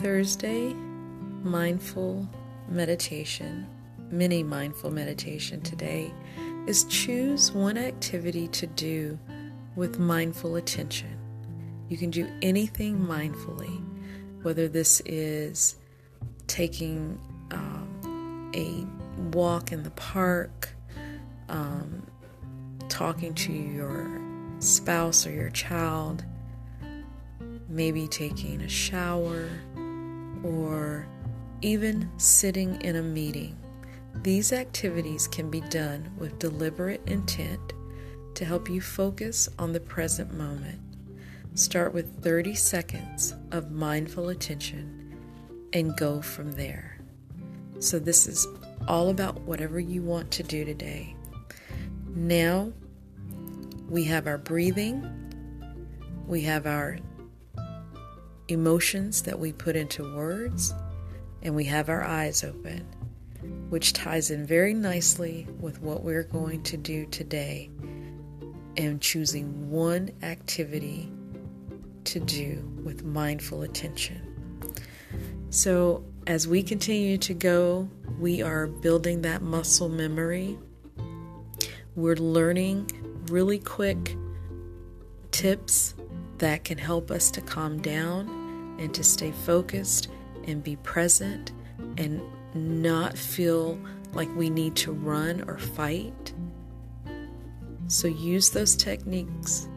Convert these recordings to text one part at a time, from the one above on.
Thursday mindful meditation, mini mindful meditation today is choose one activity to do with mindful attention. You can do anything mindfully, whether this is taking um, a walk in the park, um, talking to your spouse or your child, maybe taking a shower, or even sitting in a meeting. These activities can be done with deliberate intent to help you focus on the present moment. Start with 30 seconds of mindful attention and go from there. So, this is all about whatever you want to do today. Now, we have our breathing, we have our emotions that we put into words, and we have our eyes open, which ties in very nicely with what we're going to do today and choosing one activity to do with mindful attention. So, as we continue to go, we are building that muscle memory. We're learning really quick tips that can help us to calm down and to stay focused and be present and not feel like we need to run or fight. So use those techniques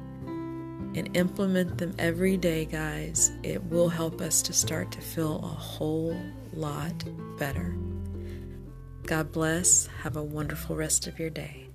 and implement them every day, guys. It will help us to start to feel a whole lot better. God bless. Have a wonderful rest of your day.